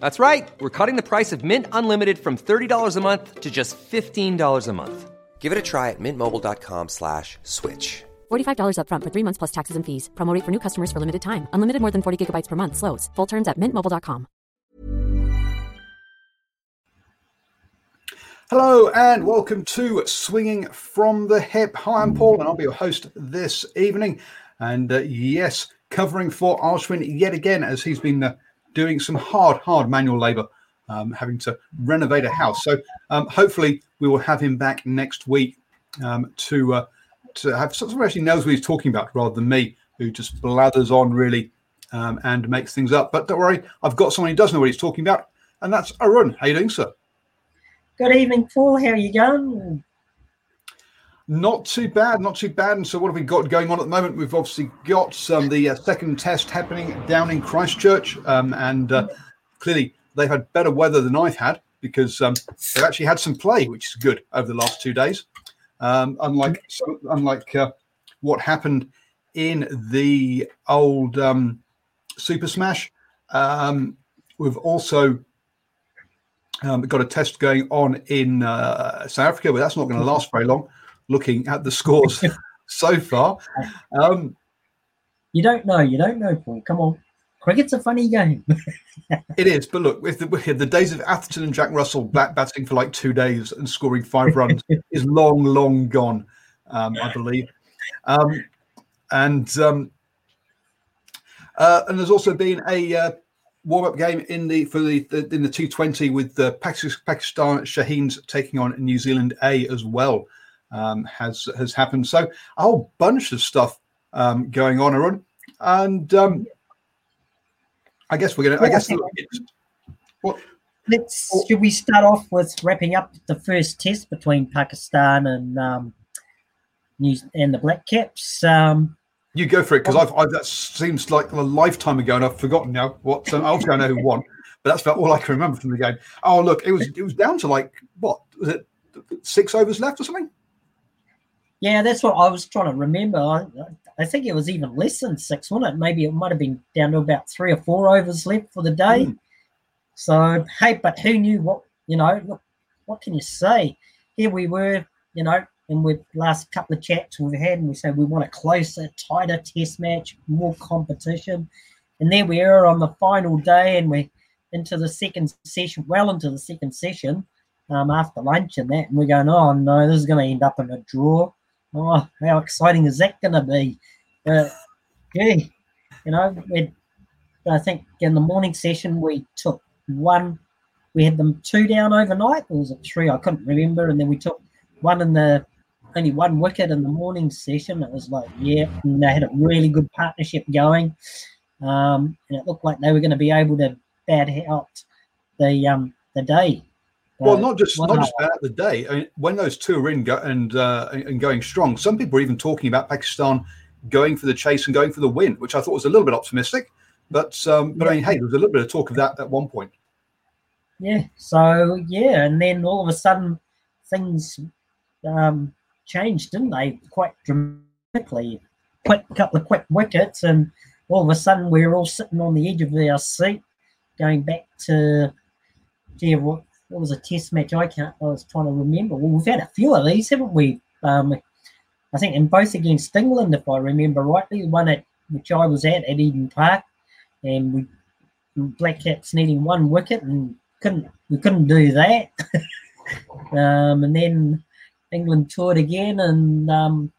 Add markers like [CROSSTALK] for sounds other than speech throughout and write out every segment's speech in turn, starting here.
That's right. We're cutting the price of Mint Unlimited from $30 a month to just $15 a month. Give it a try at mintmobile.com slash switch. $45 upfront for three months plus taxes and fees. Promote for new customers for limited time. Unlimited more than 40 gigabytes per month. Slows. Full terms at mintmobile.com. Hello and welcome to Swinging from the Hip. Hi, I'm Paul and I'll be your host this evening. And uh, yes, covering for Ashwin yet again as he's been... Uh, doing some hard, hard manual labor, um, having to renovate a house. So um, hopefully we will have him back next week um, to uh, to have someone who actually knows what he's talking about rather than me who just blathers on really um, and makes things up. But don't worry, I've got someone who does know what he's talking about, and that's Arun. How you doing, sir? Good evening, Paul. How are you going? Not too bad, not too bad. And so, what have we got going on at the moment? We've obviously got um, the uh, second test happening down in Christchurch, um, and uh, clearly they've had better weather than I've had because um, they've actually had some play, which is good over the last two days. Um, unlike so, unlike uh, what happened in the old um, Super Smash, um, we've also got a test going on in uh, South Africa, but that's not going to last very long looking at the scores [LAUGHS] so far. Um, you don't know. You don't know, Paul. Come on. Cricket's a funny game. [LAUGHS] it is, but look, with the, with the, days of Atherton and Jack Russell bat, batting for like two days and scoring five runs [LAUGHS] is long, long gone, um, I believe. Um, and um, uh, and there's also been a uh, warm-up game in the for the, the in the T20 with the Pakistan Shaheens taking on New Zealand A as well um, has has happened. So a whole bunch of stuff um, going on, Arun. And um, I guess we're going to. I guess. What, Let's. Should we start off with wrapping up the first test between Pakistan and um, New and the Black Caps? Um, you go for it because I've, I've, that seems like a lifetime ago, and I've forgotten now what. So obviously, I know who won, but that's about all I can remember from the game. Oh, look, it was it was down to like what was it, six overs left or something? Yeah, that's what I was trying to remember. I, I think it was even less than six, wasn't it? Maybe it might have been down to about three or four overs left for the day. Mm. So, hey, but who knew what, you know, look, what can you say? Here we were, you know, and with last couple of chats we've had, and we said we want a closer, tighter test match, more competition. And there we are on the final day, and we're into the second session, well into the second session um, after lunch and that. And we're going, oh no, this is going to end up in a draw oh, how exciting is that going to be? But, gee, you know, I think in the morning session we took one, we had them two down overnight, or was it three? I couldn't remember. And then we took one in the only one wicket in the morning session. It was like, yeah, and they had a really good partnership going. Um, and it looked like they were going to be able to bat out the um, the day. Well, not just not just about the day. I mean, when those two are in go, and uh, and going strong, some people are even talking about Pakistan going for the chase and going for the win, which I thought was a little bit optimistic. But um, but yeah. I mean, hey, there was a little bit of talk of that at one point. Yeah. So yeah, and then all of a sudden things um, changed, didn't they? Quite dramatically. Quick couple of quick wickets, and all of a sudden we're all sitting on the edge of our seat, going back to, gee, what, what was a test match? I can't, I was trying to remember. Well, we've had a few of these, haven't we? Um, I think in both against England, if I remember rightly, the one at which I was at at Eden Park, and we Black Caps needing one wicket and couldn't we couldn't do that. [LAUGHS] um, and then England toured again, and um,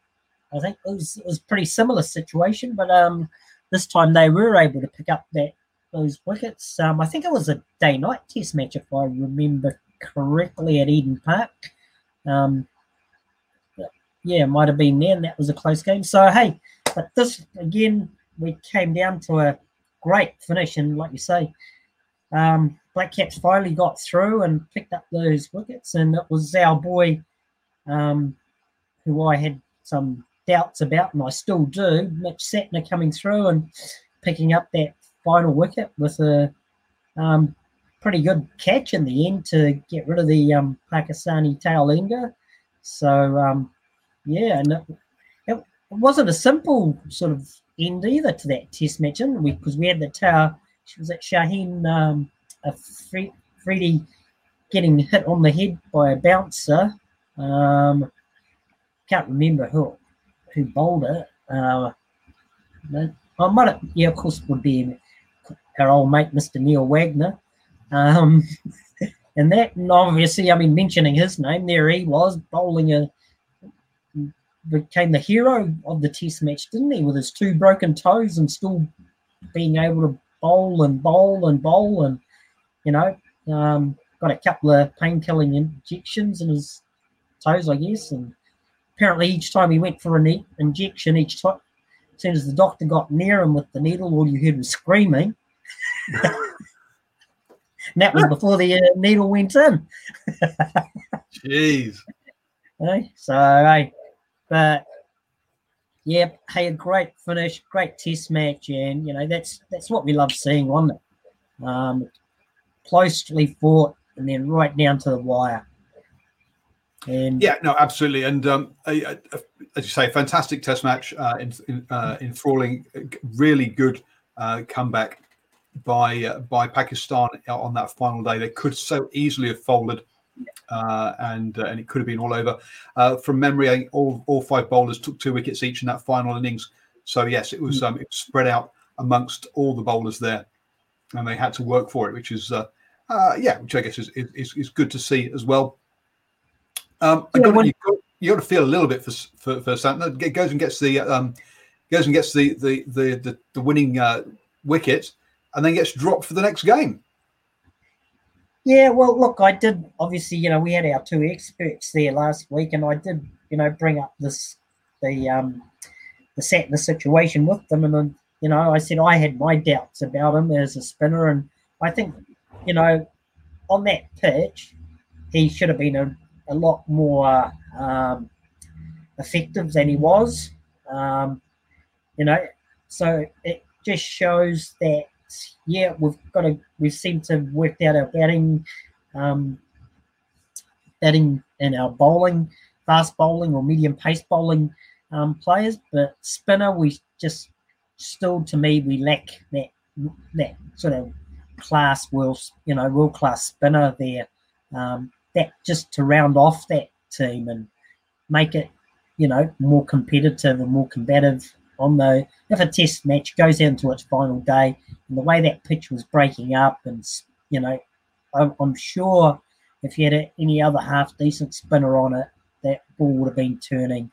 I think it was it was a pretty similar situation, but um, this time they were able to pick up that those wickets. Um, I think it was a day night test match, if I remember correctly, at Eden Park. Um, yeah, might have been there, and that was a close game. So hey, but this again, we came down to a great finish, and like you say, um, Black Caps finally got through and picked up those wickets, and it was our boy, um, who I had some doubts about, and I still do, Mitch Santner coming through and picking up that final wicket with a um, pretty good catch in the end to get rid of the um, Pakistani tail ender. So um, yeah, and it, it, wasn't a simple sort of end either to that test match, because we, we, had the tower. She was it Shaheen um, a Freddie getting hit on the head by a bouncer? Um, can't remember who who bowled it. Uh, I might have, yeah, of course, would be our old mate, Mr. Neil Wagner. Um, [LAUGHS] and that, and obviously, I mean, mentioning his name, there he was bowling a, became the hero of the test match, didn't he? With his two broken toes and still being able to bowl and bowl and bowl and, you know, um, got a couple of pain killing injections in his toes, I guess. And apparently, each time he went for an injection, each time, as soon as the doctor got near him with the needle, all you heard was screaming. And [LAUGHS] that was before the uh, needle went in. Jeez. Hey, [LAUGHS] so, hey, but yeah, hey, a great finish, great test match, and you know that's that's what we love seeing on it. Um, closely fought, and then right down to the wire. And yeah, no, absolutely, and um, as you say, fantastic test match, uh, in, in uh, enthralling, really good uh, comeback by uh, by Pakistan on that final day. They could so easily have folded, uh, and uh, and it could have been all over. Uh, from memory, all all five bowlers took two wickets each in that final innings. So yes, it was um, it was spread out amongst all the bowlers there, and they had to work for it, which is uh, uh, yeah, which I guess is, is is good to see as well. Um, yeah, got, when- you, got, you, got, to feel a little bit for for, for Santner. It goes and gets the um, goes and gets the the the the, the winning uh, wicket, and then gets dropped for the next game. Yeah, well, look, I did obviously, you know, we had our two experts there last week, and I did, you know, bring up this the um the set the situation with them, and then you know, I said I had my doubts about him as a spinner, and I think, you know, on that pitch, he should have been a, a lot more um, effective than he was. Um, you know, so it just shows that yeah, we've got to we seem to have worked out our batting, um, batting and our bowling, fast bowling or medium pace bowling um, players, but spinner we just still to me we lack that that sort of class world you know world class spinner there. Um, that just to round off that team and make it you know more competitive and more combative on the if a test match goes down to its final day and the way that pitch was breaking up and you know I'm, I'm sure if you had any other half decent spinner on it that ball would have been turning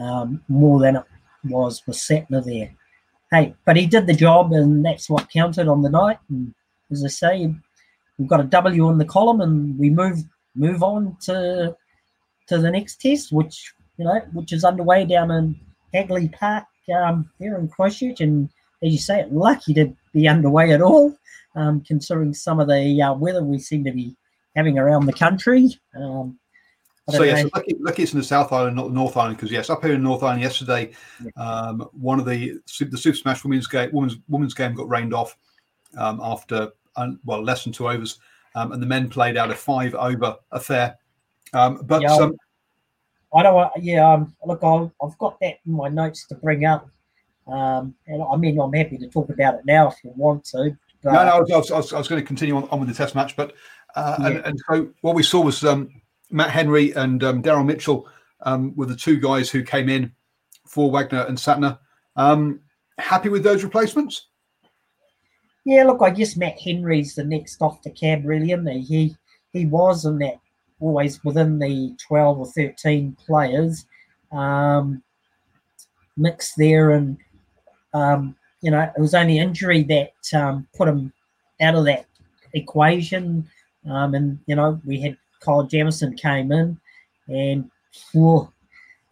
um, more than it was with Santner there. Hey but he did the job and that's what counted on the night. And as I say we've got a W on the column and we move move on to to the next test which you know which is underway down in Hagley Park um, here in Christchurch, and as you say, lucky to be underway at all, um, considering some of the uh, weather we seem to be having around the country. Um, so yes, yeah, so lucky, lucky it's in the South Island, not the North Island, because yes, up here in North Island yesterday, um, one of the the Super Smash women's game women's women's game got rained off um, after well less than two overs, um, and the men played out a five over affair. Um, but yeah, I don't want, yeah, um, look, I've, I've got that in my notes to bring up. Um, and I mean, I'm happy to talk about it now if you want to. But, no, no, I was, I was, I was going to continue on, on, with the Test match, but uh, yeah. and, and, so what we saw was um, Matt Henry and um, Daryl Mitchell um, were the two guys who came in for Wagner and Santner. Um, happy with those replacements? Yeah, look, I guess Matt Henry's the next off the cab, really, isn't he? He, he was in that always within the 12 or 13 players um, mix there. And, um, you know, it was only injury that um, put him out of that equation. Um, and, you know, we had Kyle Jamieson came in and, whoa,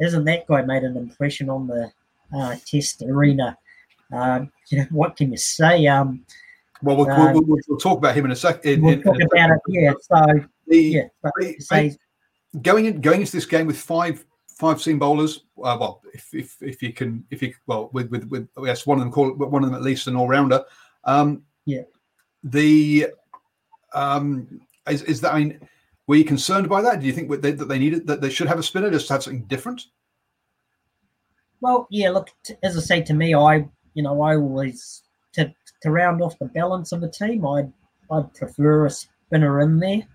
isn't that guy made an impression on the uh, test arena? Uh, you know, what can you say? Um, well, we'll, uh, we'll, we'll, talk about him in a second. We'll talk about it, yeah. So, the, yeah, going in, going into this game with five five seam bowlers. Uh, well, if, if if you can, if you well, with with with yes, one of them call one of them at least an all rounder. Um, yeah. The um, is is that I mean, were you concerned by that? Do you think that they, that they needed that they should have a spinner just to have something different? Well, yeah. Look, as I say to me, I you know I always to to round off the balance of the team, I'd I'd prefer a spinner in there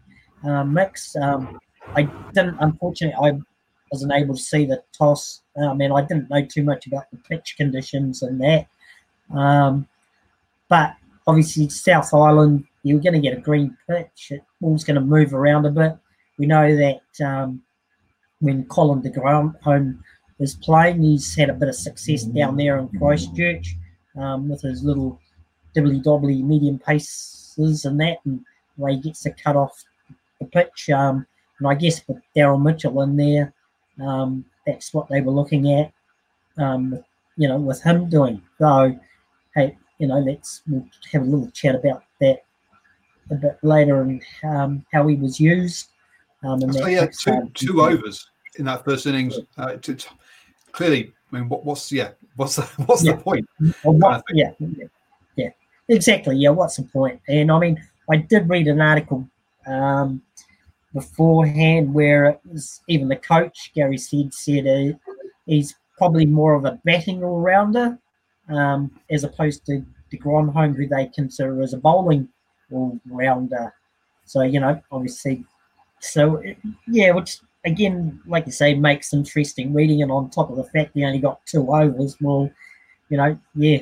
uh, mix. Um, I didn't, unfortunately, I wasn't able to see the toss. I mean, I didn't know too much about the pitch conditions and that. Um, but obviously, South Island, you're going to get a green pitch. It ball's going to move around a bit. We know that um, when Colin de Grandhomme is playing, he's had a bit of success down there in Christchurch um, with his little dibbly dobbly medium paces and that, and where he gets the cut off the pitch. Um, and I guess with Daryl Mitchell in there, um, that's what they were looking at, um, you know, with him doing. So, hey, you know, let's we'll have a little chat about that a bit later and um, how he was used. Um, so yeah, two, two overs in that first innings. Uh, to, to, clearly, I mean, what, what's yeah, what's the [LAUGHS] what's yeah. the point? Well, what, yeah, yeah, exactly. Yeah, what's the point? And I mean, I did read an article um, beforehand where it was even the coach Gary said uh, he's probably more of a batting all rounder um, as opposed to de Grandhomme, who they consider as a bowling all rounder. So you know, obviously, so yeah, which again, like you say, makes interesting reading. And on top of the fact he only got two overs, well, you know, yeah,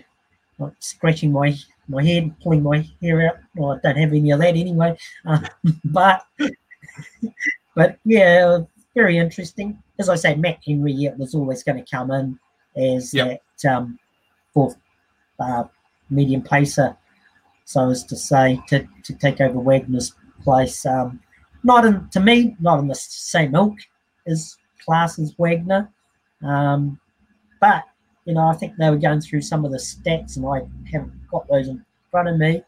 like scratching my my head, pulling my hair out. Well, I don't have any of that anyway. Uh, [LAUGHS] but but yeah, very interesting. As I say, Matt Henry yeah, was always going to come in as yep. that um, fourth uh, medium pacer, so as to say, to, to take over Wagner's place. Um, not in, to me, not in the same ilk as class as Wagner. Um, but, you know, I think they were going through some of the stats and I haven't got those in front of me.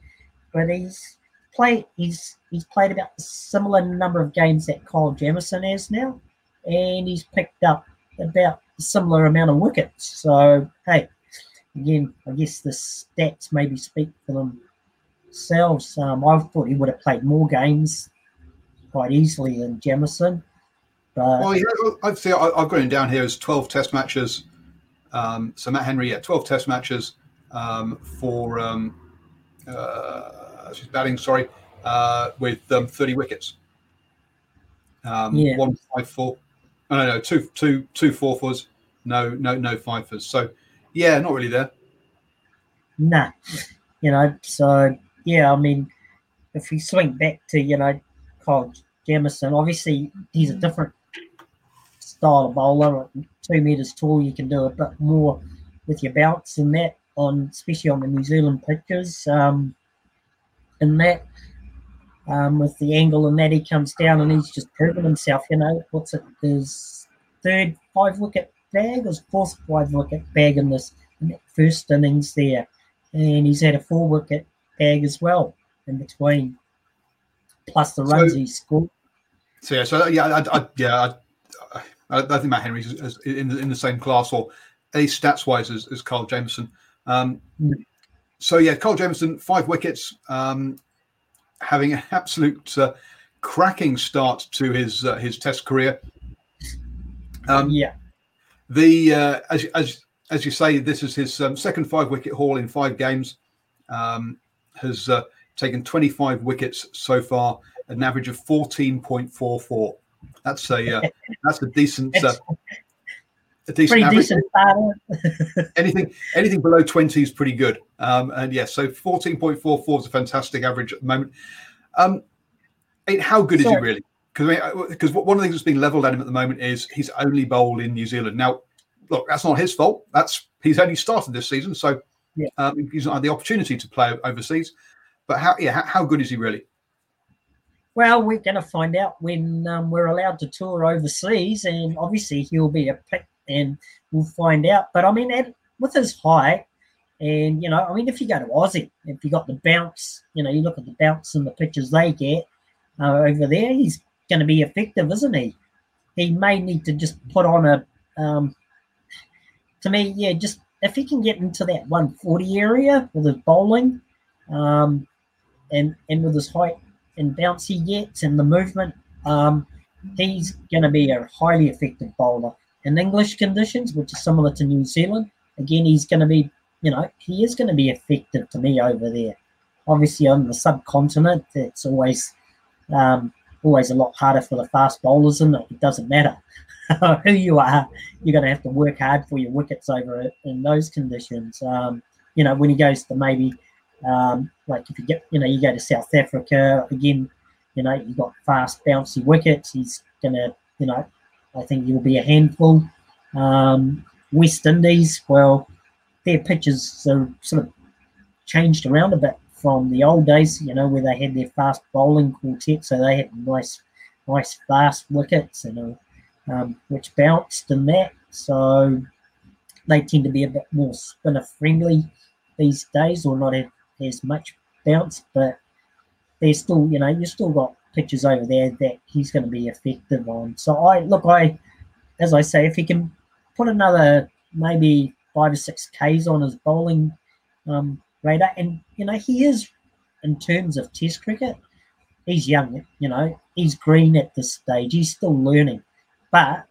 But he's played, he's he's played about a similar number of games that Kyle Jamieson has now. And he's picked up about a similar amount of wickets. So, hey, again, I guess the stats maybe speak for themselves. Um, I thought he would have played more games quite easily than Jamieson. But well, yeah, I'd say I've got him down here as 12 test matches. Um, so Matt Henry, yeah, 12 test matches um, for um, uh, she's batting, sorry, uh, with um, 30 wickets. Um, yeah. One five four. Oh, no, no, two, two, two four fours. No, no, no five fours. So, yeah, not really there. Nah, you know. So yeah, I mean, if we swing back to you know Kyle Jamieson. Obviously, he's a different style of bowler. Two meters tall, you can do a bit more with your bounce and that on, especially on the New Zealand pitches. Um, and that, um, with the angle and that, he comes down and he's just proven himself. You know, what's it? His third five wicket bag, his fourth five wicket bag in this in that first innings there, and he's had a four wicket bag as well in between plus the runs so, he scored. So yeah, so yeah, I, I yeah, I, I, think Matt Henry's is in the, in the same class or a stats wise as, as Kyle Jamieson. Um, mm. So yeah, Cole Jamieson, five wickets, um, having an absolute uh, cracking start to his uh, his Test career. Um, yeah, the uh, as as as you say, this is his um, second five wicket haul in five games. Um, has uh, taken 25 wickets so far, an average of 14.44. That's a uh, [LAUGHS] that's a decent uh, [LAUGHS] a decent Pretty decent [LAUGHS] anything anything below 20 is pretty good. Um, and yes, so 14.44 is a fantastic average at the moment. Um, I how good is he really? Because because one of the things that's being levelled at him at the moment is he's only bowled in New Zealand. Now, look, that's not his fault. That's he's only started this season, so Yeah. um, he's not had the opportunity to play overseas. But how yeah, how, how good is he really? Well, we're going to find out when um, we're allowed to tour overseas, and obviously he'll be a pick, and we'll find out. But I mean, with his height, and you know, I mean, if you go to Aussie, if you got the bounce, you know, you look at the bounce and the pitches they get uh, over there, he's going to be effective, isn't he? He may need to just put on a, um, to me, yeah, just if he can get into that 140 area with his bowling, um, and and with his height and bounce he gets and the movement, um, he's going to be a highly effective bowler. In English conditions, which is similar to New Zealand, again, he's going to be, you know, he is going to be effective to me over there. Obviously, on the subcontinent, it's always um, always a lot harder for the fast bowlers, and it doesn't matter [LAUGHS] who you are. You're going to have to work hard for your wickets over it in those conditions. Um, you know, when he goes to maybe um, like if you get, you know, you go to South Africa again, you know, you've got fast, bouncy wickets. He's gonna, you know, I think he'll be a handful. Um, West Indies, well, their pitches are sort of changed around a bit from the old days, you know, where they had their fast bowling quartet, so they had nice, nice fast wickets, and uh, um, which bounced and that. So they tend to be a bit more spinner friendly these days, or not have as much bounce, but there's still, you know, you've still got pitches over there that he's going to be effective on. So I look, I, as I say, if he can put another maybe five or six Ks on his bowling um, radar, and you know, he is in terms of Test cricket, he's young, you know, he's green at this stage, he's still learning, but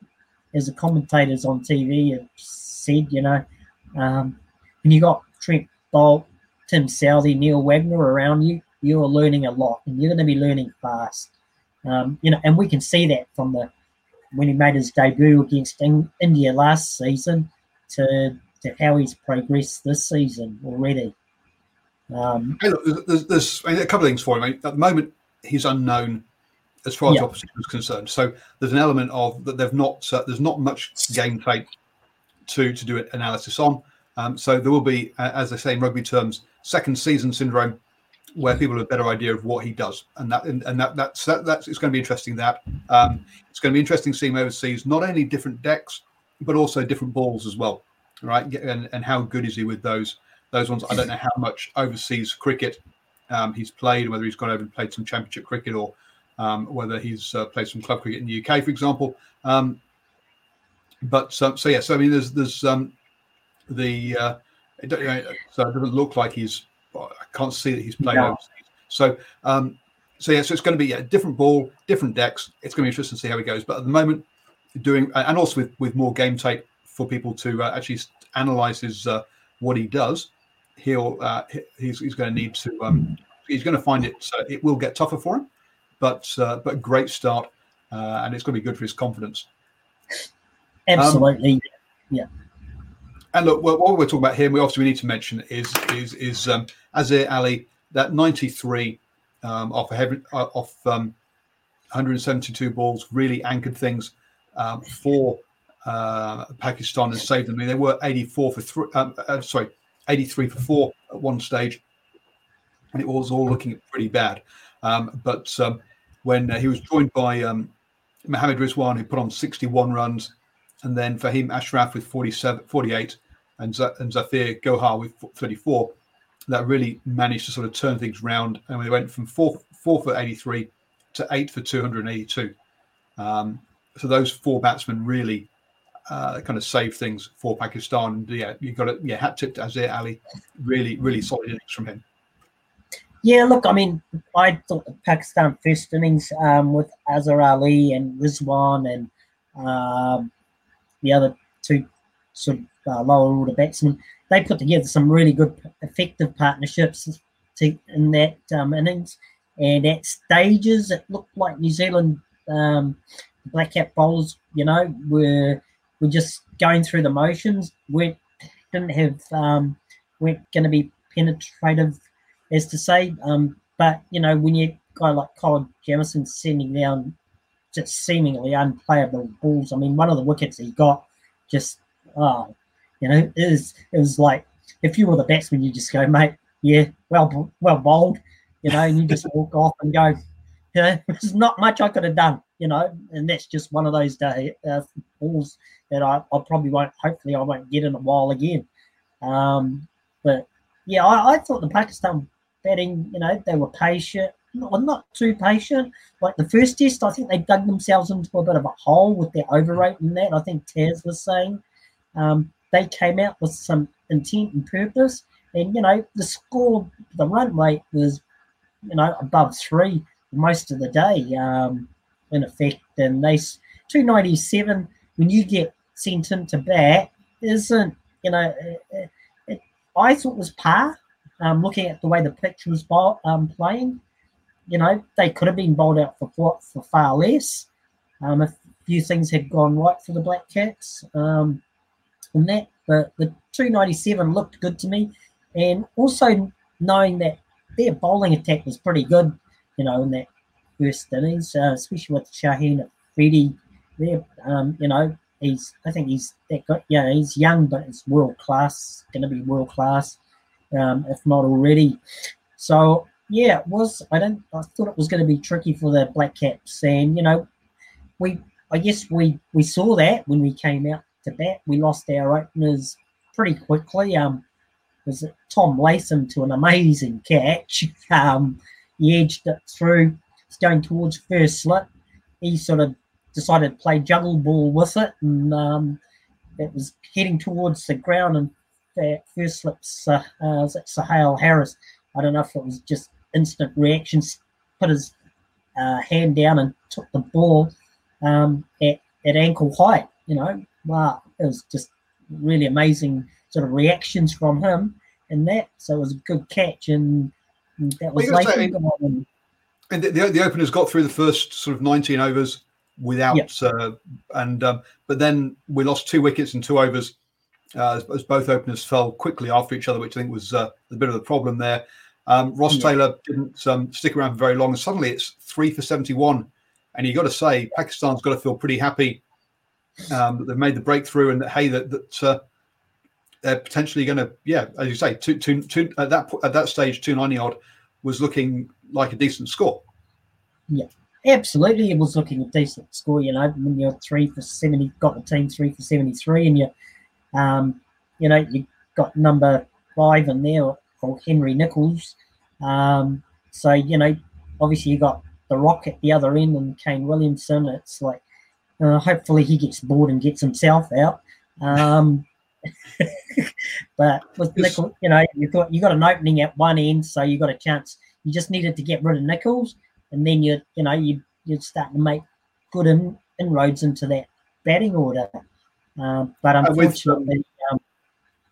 as the commentators on TV have said, you know, um, when you got Trent Boult, Tim Southee, Neil Wagner around you, you are learning a lot, and you're going to be learning fast. Um, you know, and we can see that from the when he made his debut against In- India last season to to how he's progressed this season already. Um, Hey, look, there's, there's, I mean, a couple of things for him. I mean, at the moment, he's unknown as far as Yeah. opposition is concerned. So there's an element of that they've not uh, there's not much game tape to to do an analysis on. Um, so there will be, uh, as I say in rugby terms, second season syndrome, where people have a better idea of what he does, and that and, and that that's that, that's it's going to be interesting. That um, it's going to be interesting seeing overseas, not only different decks, but also different balls as well, right? And and how good is he with those those ones? I don't know how much overseas cricket um, he's played, whether he's gone over and played some championship cricket or um, whether he's uh, played some club cricket in the UK, for example. Um, but um, so yeah, so I mean, there's there's um, the uh, it, you know, so it doesn't look like he's. I can't see that he's played No. overseas. So um, so yeah, so it's going to be a different ball, different decks. It's going to be interesting to see how he goes. But at the moment, doing and also with with more game tape for people to uh, actually analyze his uh, what he does, he'll uh, he's he's going to need to um, he's going to find it. It will get tougher for him, but uh, but great start, uh, and it's going to be good for his confidence. absolutely. And look, what, we're talking about here, we obviously need to mention is is is um, Azhar Ali that 93 um, off uh, off um, 172 balls really anchored things um, for uh, Pakistan and saved them. I mean, they were 84 for three. Um, uh, sorry, 83 for four at one stage, and it was all looking pretty bad. Um, but um, when uh, he was joined by um, Mohammed Rizwan, who put on 61 runs, and then Fahim Ashraf with 47, 48, and, and Zafir Gohar with 34, that really managed to sort of turn things round. And we went from four, four for 83 to eight for 282. Um, so those four batsmen really uh, kind of saved things for Pakistan. And yeah, you got it. Yeah, hat tip to Azhar Ali. Really, really solid innings from him. Yeah, look, I mean, I thought the Pakistan first innings um, with Azhar Ali and Rizwan and um, the other two sort of uh, lower order batsmen. They put together some really good, effective partnerships to, in that um, innings. And at stages, it looked like New Zealand um, black cap bowlers, you know, were were just going through the motions. weren't didn't have um, weren't going to be penetrative, as to say. Um, but you know, when you guy like Colin Jamieson sending down just seemingly unplayable balls. I mean, one of the wickets he got just, oh, you know, it was, it was like if you were the batsman, you just go, mate, yeah, well, well bowled, you know, and you just walk off and go, you know, [LAUGHS] there's not much I could have done, you know, and that's just one of those day uh, balls that I, I probably won't, hopefully, I won't get in a while again. Um, but yeah, I, I thought the Pakistan batting, you know, they were patient not, not too patient. Like the first test, I think they dug themselves into a bit of a hole with their overrating that. I think Taz was saying um, they came out with some intent and purpose, and you know the score, the run rate was you know above three most of the day um, in effect, and they 297 when you get sent into bat isn't you know it, it, it, I thought was par. Um, looking at the way the pitch was um, playing, you know, they could have been bowled out for for far less. Um, if a few things had gone right for the Black Caps um, and that, but the 297 looked good to me. And also knowing that their bowling attack was pretty good, you know, in that first innings, uh, especially with Shaheen Afridi there. Um, you know, he's, I think he's that good. Yeah, he's young, but he's world class, going to be world class, um, if not already. So yeah, it was. I don't. I thought it was going to be tricky for the Black Caps, and you know, we. I guess we we saw that when we came out to bat. We lost our openers pretty quickly. Um, was it Tom Latham to an amazing catch? [LAUGHS] Um, he edged it through. It's going towards first slip. He sort of decided to play juggle ball with it, and um, it was heading towards the ground. And that first slips uh, uh, was it Sohail Harris. I don't know if it was just instant reactions, put his uh, hand down and took the ball um, at, at ankle height. You know, wow, it was just really amazing sort of reactions from him and that. So it was a good catch, and, and that was well, like. And the, the, the, openers got through the first sort of 19 overs without, yep. uh, and um, but then we lost two wickets in two overs uh, as, as, both openers fell quickly after each other, which I think was uh, a bit of the problem there. Um, Ross yeah. Taylor didn't um, stick around for very long, and suddenly it's three for 71. And you've got to say, Pakistan's got to feel pretty happy um, that they've made the breakthrough, and that hey, that, that uh, they're potentially going to, yeah, as you say, two, two, two, at that at that stage, two ninety odd was looking like a decent score. Yeah, absolutely, it was looking a decent score. You know, when you're three for seventy, got the team three for seventy three, and you, um, you know, you got number five in there called Henry Nicholls. Um, so you know, obviously you got the Rock at the other end and Kane Williamson. It's like uh, hopefully he gets bored and gets himself out. Um, [LAUGHS] but with Nicholls, you know, you got you got an opening at one end, so you got a chance. You just needed to get rid of Nicholls, and then you you know you you'd start to make good in, inroads into that batting order. Um, but unfortunately,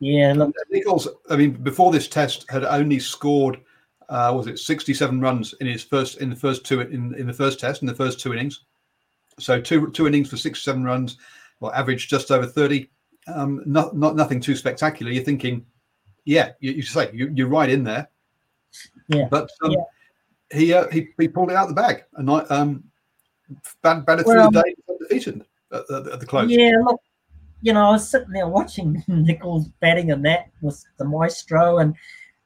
yeah, look. Nicholls. I mean, before this test, had only scored uh, was it 67 runs in his first in the first two in, in the first test in the first two innings. So two two innings for six seven runs, well, average just over 30. Um, not not nothing too spectacular. You're thinking, yeah, you, you say you, you're right in there. Yeah, but um, yeah. he uh, he he pulled it out the bag and um, batted, batted well, through the day defeated at, at, at the close. Yeah, look, you know, I was sitting there watching [LAUGHS] Nicholls batting and that with the maestro, and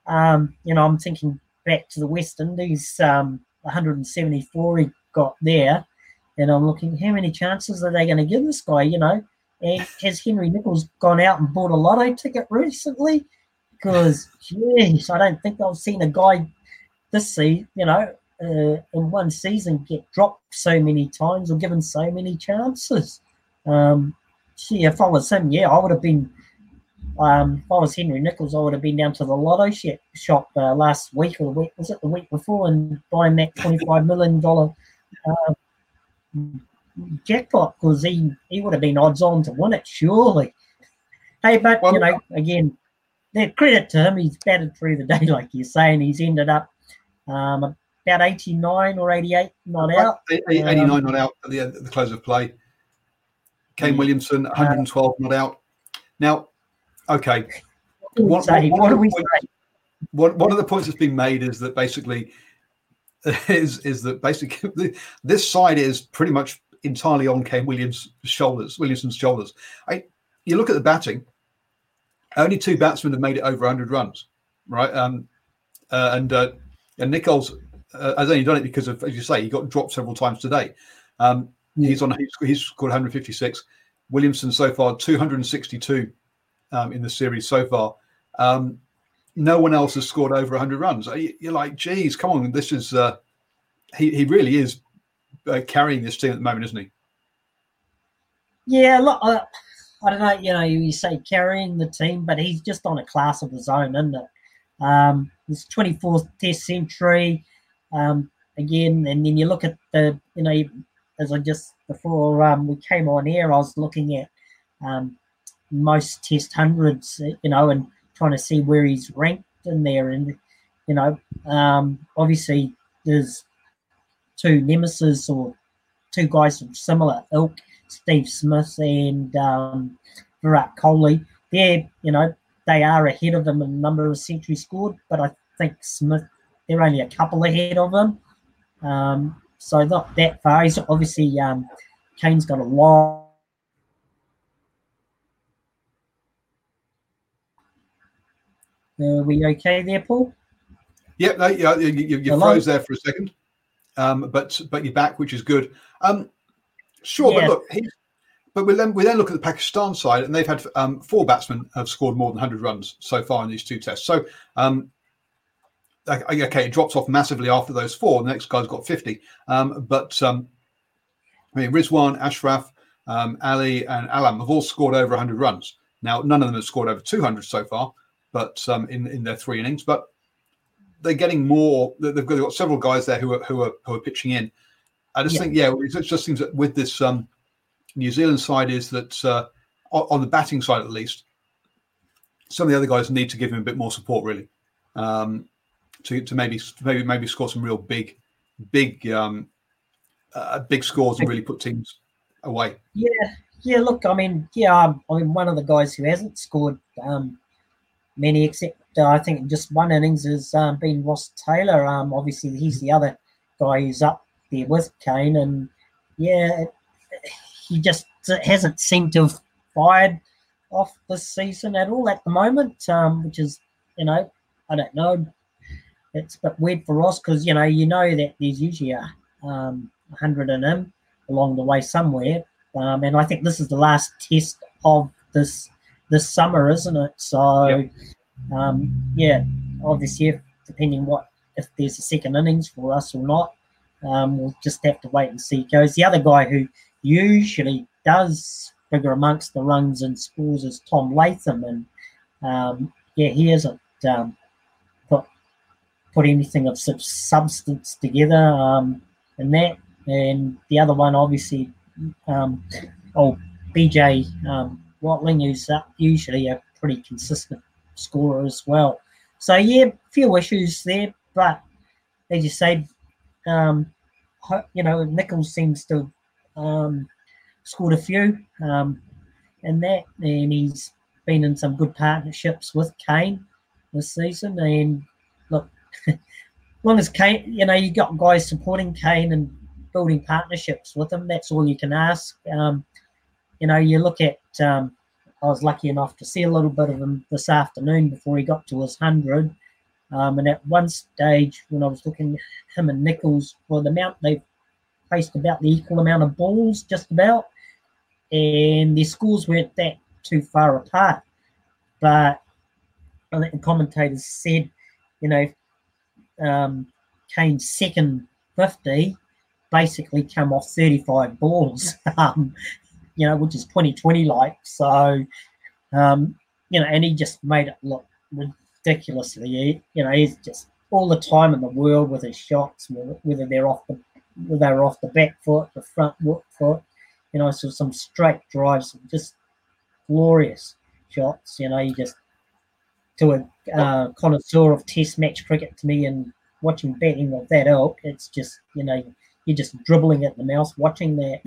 um, you know, I'm thinking back to the West Indies, um, 174 he got there, and I'm looking, how many chances are they going to give this guy? You know, and has Henry Nicholls gone out and bought a lotto ticket recently? Because, jeez, I don't think I've seen a guy this season, you know, uh, in one season get dropped so many times or given so many chances. Um, see, if I was him, yeah, I would have been. Um, if I was Henry Nicholls, I would have been down to the lotto shop uh, last week or the week was it the week before and buying that twenty-five million dollar uh, jackpot because he he would have been odds on to win it surely. Hey, but Well, you know, again, that credit to him. He's batted through the day, [LAUGHS] like you're saying. He's ended up um, about 89 or 88 not out. Eight- 89 not out at the, at the close of play. Kane. Williamson, 112 not out. Now, okay, What What- what- What do what- we what- say? one, one of the points that's been made is that basically [LAUGHS] is is that basically [LAUGHS] this side is pretty much entirely on Kane Williams' shoulders, Williamson's shoulders. I, you look at the batting, only two batsmen have made it over 100 runs, right? Um, uh, and uh, and Nicholls uh, has only done it because of, as you say, he got dropped several times today. Um, He's on. He's, he's scored 156. Williamson so far 262 um, in the series so far. Um, no one else has scored over 100 runs. You- You're like, geez, come on, this is. Uh, he he really is uh, carrying this team at the moment, isn't he? Yeah, look, uh, I don't know. You know, you say carrying the team, but he's just on a class of his own, isn't it? Um, his 24th Test century. Um, again, and then you look at the, you know, as I just before um, we came on air, I was looking at um, most Test hundreds, you know, and trying to see where he's ranked in there, and you know, um, obviously there's two nemesis or two guys of similar ilk Steve Smith and um, Virat Kohli. They're, you know, they are ahead of him in number of centuries scored, but I think Smith, they're only a couple ahead of him. Um, so not that far. He's obviously, um, Kane's got a long. Are we okay there, Paul? Yeah, no, yeah, you, you, you froze there for a second, um, but but you're back, which is good. Um, sure, Yeah. but look, he, but we then we then look at the Pakistan side, and they've had um, four batsmen have scored more than 100 runs so far in these two tests. So, um, okay, okay, it drops off massively after those four. The next guy's got 50, um, but um, I mean, Rizwan, Ashraf, um, Ali, and Alam have all scored over 100 runs. Now, none of them have scored over 200 so far, but um, in in their three innings, but they're getting more. they- They've got, they've got several guys there who are who are who are pitching in. I just Yeah. think, yeah, it just seems that with this um, New Zealand side is that uh, on the batting side at least, some of the other guys need to give him a bit more support, really, um, to to maybe maybe maybe score some real big, big, um, uh, big scores and really put teams away. Yeah, yeah. Look, I mean, yeah, I mean, one of the guys who hasn't scored um, many, except uh, I think just one innings, has um, been Ross Taylor. Um, obviously, he's the other guy who's up there with Kane, and yeah, it, he just hasn't seemed to have fired off this season at all at the moment, um, which is, you know, I don't know. It's a bit weird for Ross because you know you know that there's usually a um, hundred in him along the way somewhere. Um, and I think this is the last test of this this summer, isn't it? So, um, yeah, obviously, if, depending what if there's a second innings for us or not, um, we'll just have to wait and see. Goes the other guy who usually does figure amongst the runs and scores is Tom Latham, and um, yeah, he hasn't um, put put anything of such substance together um, in that. And the other one, obviously, um, oh, BJ um, Watling, who's usually a pretty consistent scorer as well. So, yeah, few issues there, but as you say, um, you know, Nicholls seems to um, scored a few um, in that, and he's been in some good partnerships with Kane this season. And look, as [LAUGHS] long as Kane, you know, you got guys supporting Kane and building partnerships with him. That's all you can ask. Um, you know, you look at. Um, I was lucky enough to see a little bit of him this afternoon before he got to his hundred. Um, and at one stage, when I was looking, him and Nicholls, well, the amount they placed about the equal amount of balls, just about, and their scores weren't that too far apart. But I think the commentators said, you know, um, Kane's second 50 basically come off 35 balls, [LAUGHS] um, you know, which is 2020 like. So, um, you know, and he just made it look ridiculously, you know, he's just all the time in the world with his shots, whether they're off the they're off the back foot, the front foot, you know, so some straight drives, just glorious. shots. You know, you just to a uh, connoisseur of Test match cricket to me and watching batting of that ilk, it's just you know you're just dribbling at the mouse watching that.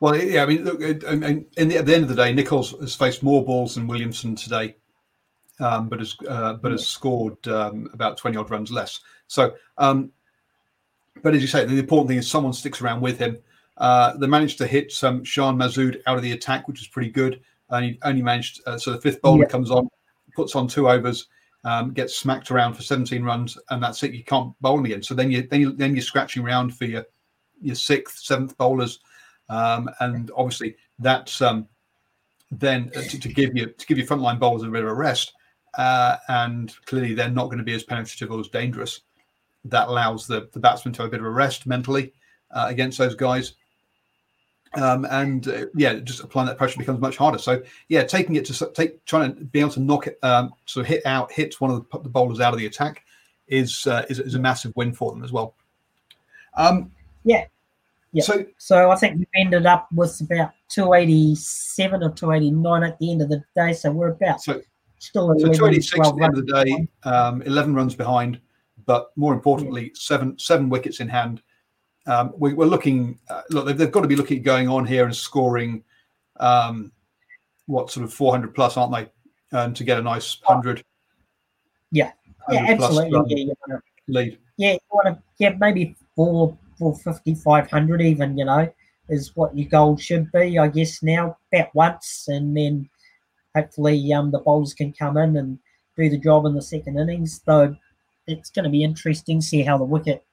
Well, yeah, I mean, look, I mean, the, at the end of the day, Nicholls has faced more balls than Williamson today, um, but has uh, but has scored um, about twenty odd runs less. So, um, but as you say, the important thing is someone sticks around with him. Uh, they managed to hit some Shan Masood out of the attack, which was pretty good. And he only managed, uh, so the fifth bowler yeah. comes on, puts on two overs, um, gets smacked around for 17 runs, and that's it. You can't bowl him again. So then you then you then you're scratching around for your your sixth, seventh bowlers, um, and obviously that's um, then uh, to, to, give you to give your frontline bowlers a bit of a rest. Uh, and clearly they're not going to be as penetrative or as dangerous. That allows the, the batsman to have a bit of a rest mentally uh, against those guys. Um, and uh, yeah, just applying that pressure becomes much harder. So yeah, taking it to take trying to be able to knock it, um, sort of hit out, hit one of the, the bowlers out of the attack is, uh, is is a massive win for them as well. Um, yeah, yeah. So so I think we ended up with about 287 or 289 at the end of the day. So we're about so, still 286 at the end of the day, um, 11 runs behind, but more importantly, yeah. seven seven wickets in hand um, we, are looking. Uh, look, they've, they've, got to be looking at going on here and scoring um, what sort of 400 plus, aren't they? Um, to get a nice hundred. Yeah, yeah, absolutely. Plus, yeah, you wanna, lead. Yeah, you want to. Yeah, maybe four, five hundred, even. You know, is what your goal should be, I guess. Now, about once, and then hopefully um, the bowlers can come in and do the job in the second innings. Though it's going to be interesting to see how the wicket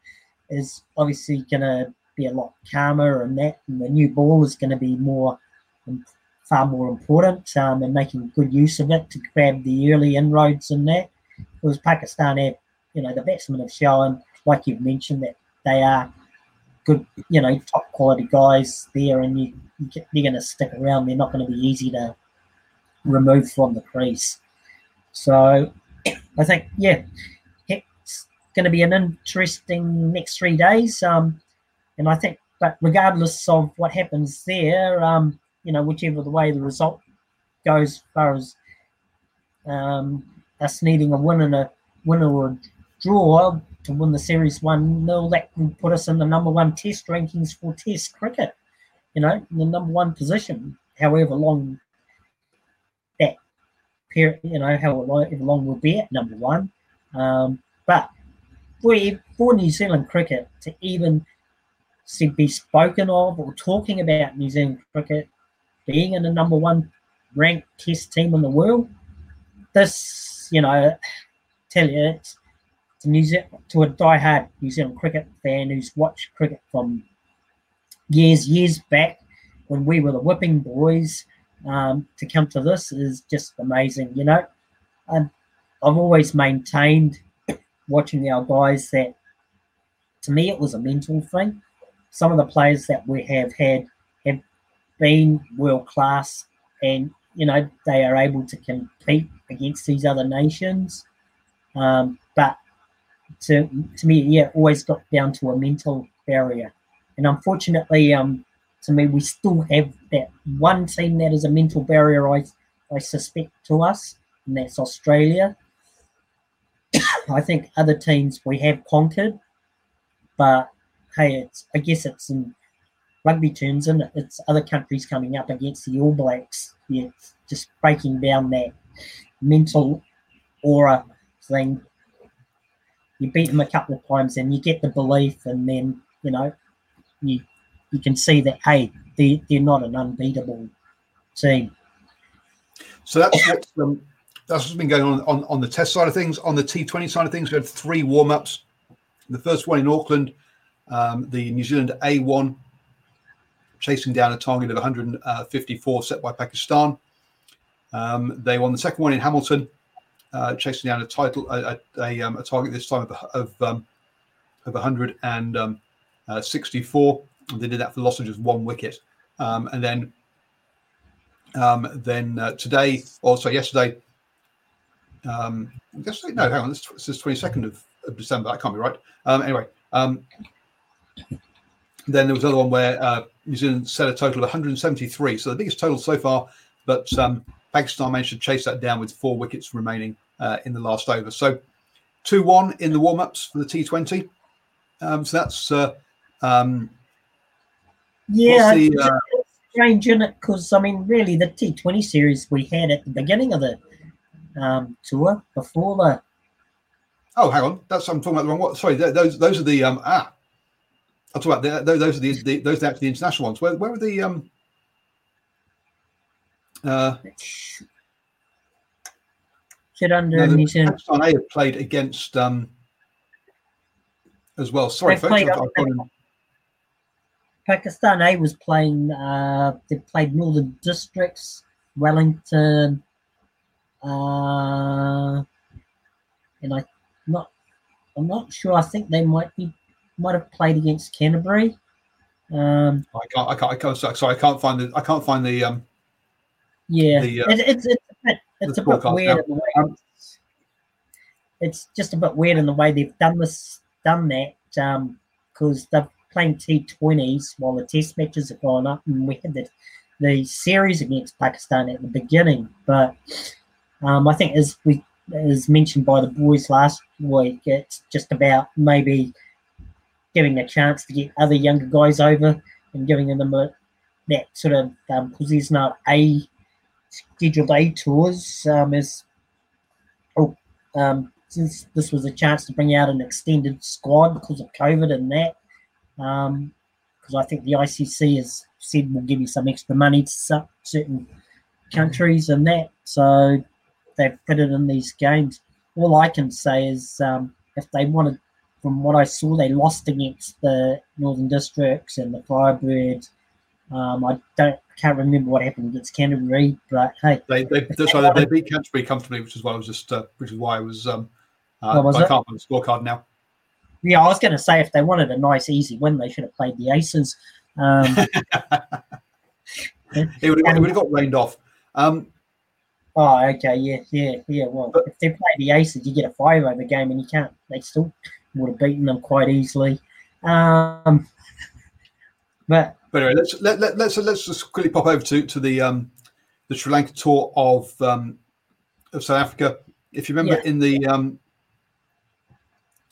is obviously going to be a lot calmer and that, and the new ball is going to be more, um, far more important um, and making good use of it to grab the early inroads in that. Because Pakistan have, you know, the batsmen have shown, like you've mentioned, that they are good, you know, top quality guys there, and you, they're going to stick around. They're not going to be easy to remove from the crease. So I think, yeah, it's going to be an interesting next three days. Um, and I think, but regardless of what happens there, um, you know, whichever the way the result goes, as far as um, us needing a win and a win or a draw to win the series one 0 that will put us in the number one test rankings for test cricket. You know, the number one position, however long that period, you know, however long we'll be at number one. Um, but for, for New Zealand cricket to even be spoken of or talking about New Zealand cricket being in the number one ranked test team in the world, this, you know, [SIGHS] tell you it's to New Zealand, to a die-hard New Zealand cricket fan who's watched cricket from years, years back when we were the whipping boys, um, to come to this is just amazing, you know. And I've always maintained watching our guys that to me it was a mental thing. Some of the players that we have had have been world class and you know they are able to compete against these other nations. Um, to to me, yeah, always got down to a mental barrier. And unfortunately, um, to me, we still have that one team that is a mental barrier. I I suspect to us, and that's Australia. [COUGHS] I think other teams we have conquered, but hey, it's I guess it's in rugby terms, and it? it's other countries coming up against the All Blacks. Yeah, just breaking down that mental aura thing. You beat them a couple of times, and you get the belief, and then you know you you can see that hey, they they're not an unbeatable team. So that's what um, that's what's been going on, on on the test side of things. On the T20 side of things, we had three warm ups. The first one in Auckland, um, the New Zealand A1, chasing down a target of 154 set by Pakistan. Um, they won the second one in Hamilton, uh, chasing down a title, a, a, um, a target this time of, of, um, of 164. Um, uh, they did that for the loss of just one wicket. Um, and then um, then uh, today, also yesterday, um, yesterday, no, hang on, this, this is 22nd of, of, December. That can't be right. Anyway, then there was another one where uh, New Zealand set a total of 173. So the biggest total so far but um, Pakistan managed to chase that down with four wickets remaining uh, in the last over. So 2 1 in the warm ups for the T20. Um, so that's. Uh, um, Yeah, the, uh, strange, isn't it? Because I mean, really, the T20 series we had at the beginning of the um, tour before the oh, hang on. That's I'm talking about the wrong one. Sorry, those those are the. Um, ah, I'll talk about the, those, those are the, the those are actually the international ones. Where, where are the. Um, uh, shit under no, the New Zealand. Pakistan A have played against um, as well. Sorry, folks. I've, I've Pakistan A was playing. Uh, they played Northern Districts, Wellington, uh, and I not. I'm not sure. I think they might be might have played against Canterbury. Um, I can't. I can't. I can't. Sorry, I can't find the. I can't find the. Um, yeah, The, uh, it, it's it's it's a bit weird now. in the way. Um, it's just a bit weird in the way they've done this, done that, because they're playing T20s while the Test matches have gone up, and we had the the series against Pakistan at the beginning. But um, I think as we as mentioned by the boys last week, it's just about maybe giving a chance to get other younger guys over and giving them a, that sort of because there's no A scheduled A tours um, as oh um, since this was a chance to bring out an extended squad because of COVID and that. Because I think the ICC has said we'll give you some extra money to cer- certain countries and that. So they've put it in these games. All I can say is um, if they wanted, from what I saw, they lost against the Northern Districts and the Firebirds. Um, I don't can't remember what happened against Canterbury, but hey, they they that's why they, beat Canterbury comfortably, which is why I was just uh, which is why I was. Um, uh, was I can't find the scorecard now. Yeah, I was going to say if they wanted a nice, easy win, they should have played the Aces. Um, [LAUGHS] It would, it would have got rained off. Um, oh, okay, yeah, yeah, yeah. Well, if they play the Aces, you get a five over game, and you can't. They still would have beaten them quite easily. Um, [LAUGHS] but But anyway, let's let, let, let's let's just quickly pop over to to the um, the Sri Lanka tour of um, of South Africa. If you remember, Yeah. in the um,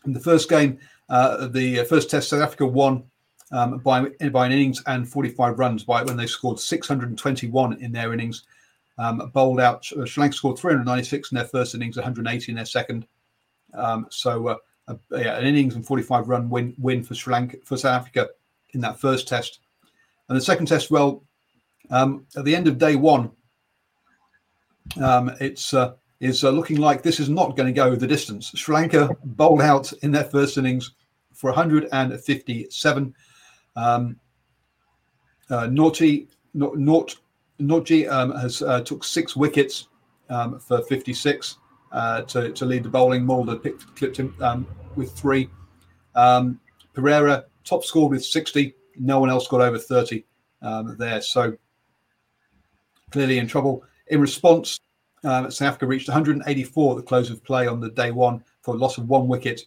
in the first game, uh, the first test, South Africa won um, by by an innings and 45 runs by when they scored 621 in their innings. Um, bowled out, uh, Sri Lanka scored 396 in their first innings, 180 in their second. Um, so uh, a, yeah, an innings and 45 run win win for Sri Lanka for South Africa in that first test. And the second test, well, um, at the end of day one, um, it's uh, is uh, looking like this is not going to go the distance. Sri Lanka bowled out in their first innings for 157. Um, uh, Nortje, Nau- Nortje um, has uh, took six wickets um, for 56 uh, to, to lead the bowling. Mulder picked, clipped him um, with three. Um, Perera top scored with 60. No one else got over 30 um, there. So clearly in trouble. In response, um, South Africa reached 184 at the close of play on the day one for a loss of one wicket.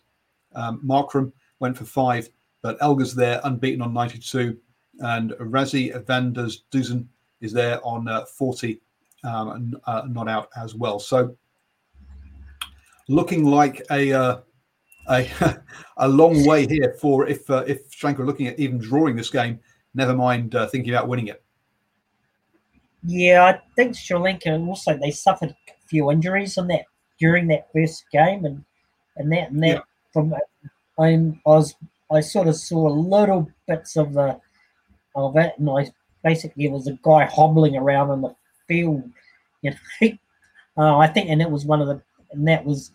Um, Markram went for five, but Elgar's there unbeaten on 92, and Rassie van der Dussen is there on uh, 40, um, and, uh, not out as well. So looking like a uh, a [LAUGHS] a long way here for if uh, if Sri Lanka are looking at even drawing this game, never mind uh, thinking about winning it. yeah, I think Sri Lanka also they suffered a few injuries in that during that first game, and and that and that Yeah. from I'm I was I sort of saw little bits of the of it, and I basically it was a guy hobbling around in the field, you know. [LAUGHS] uh, I think, and it was one of the, and that was,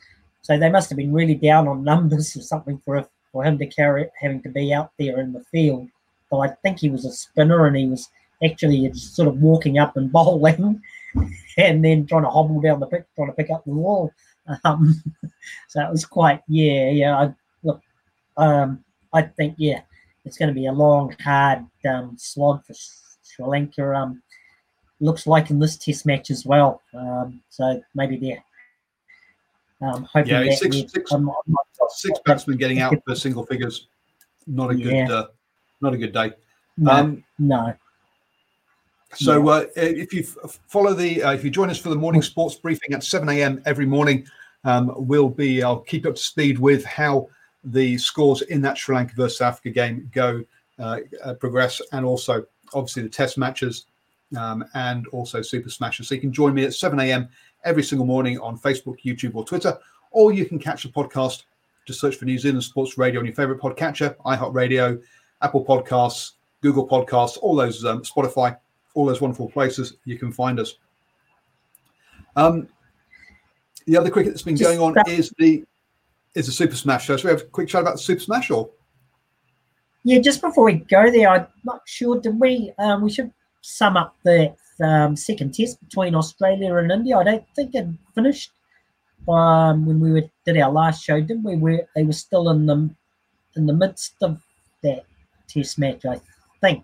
so they must have been really down on numbers or something for for him to carry having to be out there in the field. But I think he was a spinner, and he was actually just sort of walking up and [LAUGHS] bowling, and then trying to hobble down the pitch, trying to pick up the ball. Um, [LAUGHS] so it was quite, yeah, yeah. I, look, um, I think, yeah, it's going to be a long, hard um, slog for Sri Lanka. Um, looks like in this Test match as well. Um, so maybe they're um, hoping Yeah, six- we- six- I'm not- I'm not- Six batsmen getting out for [LAUGHS] single figures, not a good Yeah. uh, not a good day. no, Um, no. So uh, if you follow the, uh, if you join us for the morning sports briefing at 7 a.m. every morning, um, we'll be, I'll keep up to speed with how the scores in that Sri Lanka versus Africa game go, uh, uh, progress, and also obviously the test matches um, and also Super Smashes. So you can join me at 7 a.m. every single morning on Facebook, YouTube, or Twitter, or you can catch the podcast. Just search for New Zealand Sports Radio on your favorite podcatcher, iHeartRadio, Apple Podcasts, Google Podcasts, all those, um, Spotify all those wonderful places you can find us. Um, the other cricket that's been Just going on that- is the is the Super Smash. Show. So, we have a quick chat about the Super Smash, or yeah, just before we go there, I'm not sure. Did we? Um, we should sum up the um, second test between Australia and India. I don't think it finished um, when we were, did our last show, did we? we? They were still in the in the midst of that test match, I think.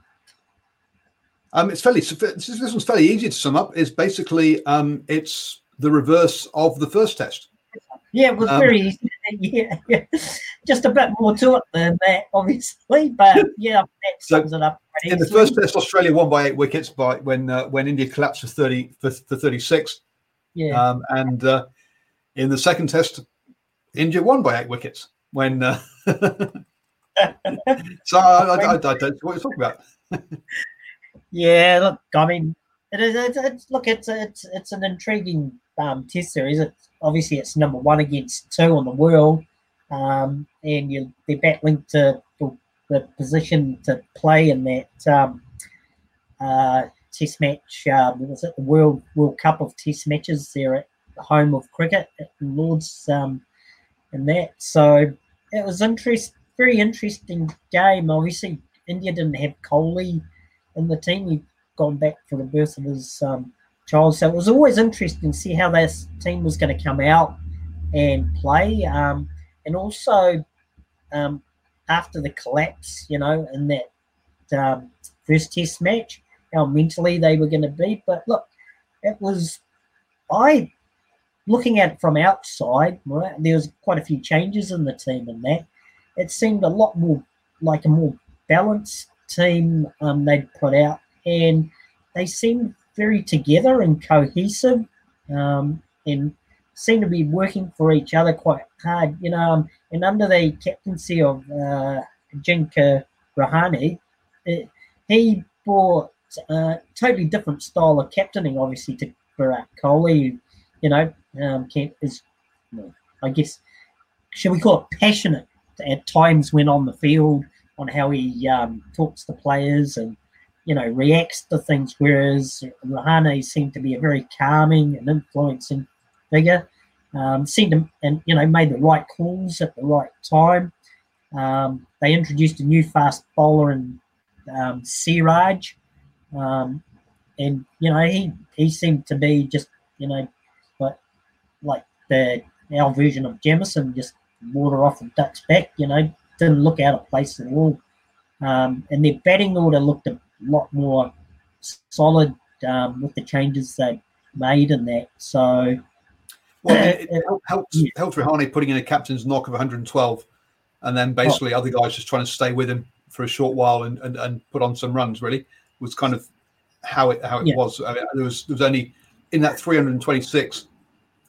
Um, it's fairly this, this one's fairly easy to sum up. Is basically um, it's the reverse of the first test. Yeah, it was um, very easy. [LAUGHS] Yeah, yeah, just a bit more to it than that, obviously. But [LAUGHS] yeah, that sums so it up. In the first test, Australia won by eight wickets by when uh, when India collapsed for thirty for, for thirty six. Yeah, um, and uh, in the second test, India won by eight wickets when. Uh, [LAUGHS] so I, I, I, I, don't know what you're talking about. Yeah, look, I mean, it is. It's, it's look, it's it's it's an intriguing um, test series. It's obviously it's number one against two on the world, um, and you they're battling to, to the position to play in that um, uh, test match. Um, was it the World World Cup of Test matches? There at the home of cricket at Lords, um, and that. So it was interest, very interesting game. Obviously, India didn't have Kohli in the team. Gone back for the birth of his um, child. So it was always interesting to see how this team was going to come out and play. Um, and also, um, after the collapse, you know, in that um, first test match, how mentally they were going to be. But look, it was, I, looking at it from outside, right, there was quite a few changes in the team and that. It seemed a lot more like a more balanced team um, they'd put out, and they seem very together and cohesive, um, and seem to be working for each other quite hard. You know, um, and under the captaincy of uh, Ajinkya Rahane, it, he brought a totally different style of captaining, obviously, to Virat Kohli. You know, um, is, I guess, should we call it passionate at times when on the field, on how he um, talks to players and you know reacts to things. Whereas Rahane seemed to be a very calming and influencing figure. Um, seemed to, and you know made the right calls at the right time. Um, they introduced a new fast bowler in um, Siraj, um, and you know he he seemed to be just you know like like the our version of Jamieson, just water off the duck's back. You know, didn't look out of place at all. Um, and their batting order looked a lot more solid um, with the changes they made in that. So, well, it, it helped yeah. Rahane putting in a captain's knock of 112, and then basically oh. other guys just trying to stay with him for a short while and, and, and put on some runs. Really was kind of how it how it yeah. was. I mean, there was there was only in that 326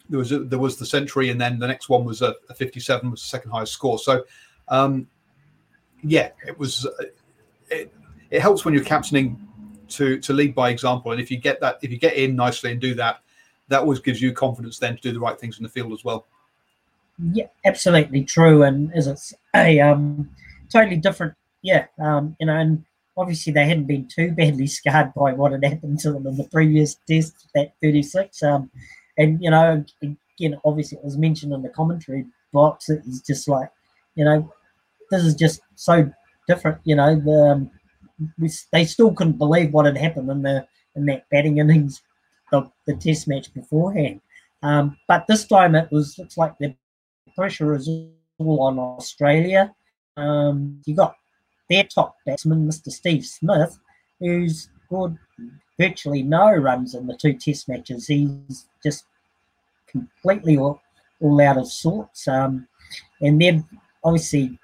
there was a, there was the century, and then the next one was a, a 57 was the second highest score. So um, yeah, it was. It, it helps when you're captaining to to lead by example, and if you get that, if you get in nicely and do that, that always gives you confidence then to do the right things in the field as well. Yeah, absolutely true, and as it's a um, totally different. Yeah, um, you know, and obviously they hadn't been too badly scarred by what had happened to them in the previous test, that 36. Um, and you know, again, obviously it was mentioned in the commentary box. It was just like you know, this is just so different. You know, the um, they still couldn't believe what had happened in the in that batting innings of the Test match beforehand. Um, but this time it was looks like the pressure is all on Australia. Um, you got their top batsman, Mr. Steve Smith, who's scored virtually no runs in the two Test matches. He's just completely all, all out of sorts. Um, and they've obviously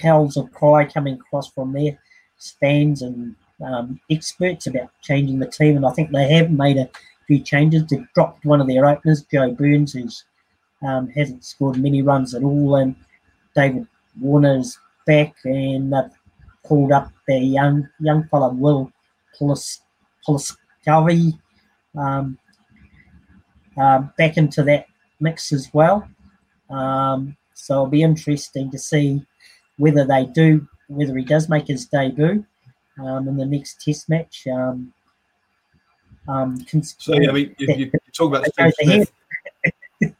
howls of cry coming across from their stands and um, experts about changing the team, and I think they have made a few changes. They dropped one of their openers, Joe Burns, who's um, hasn't scored many runs at all, and David Warner's back, and they've pulled up their young young fella Will Pucovski um, uh, back into that mix as well. Um, so it'll be interesting to see whether they do, whether he does make his debut um, in the next Test match. Um, um, so yeah, I mean, you, you, talk about Steve Smith. [LAUGHS]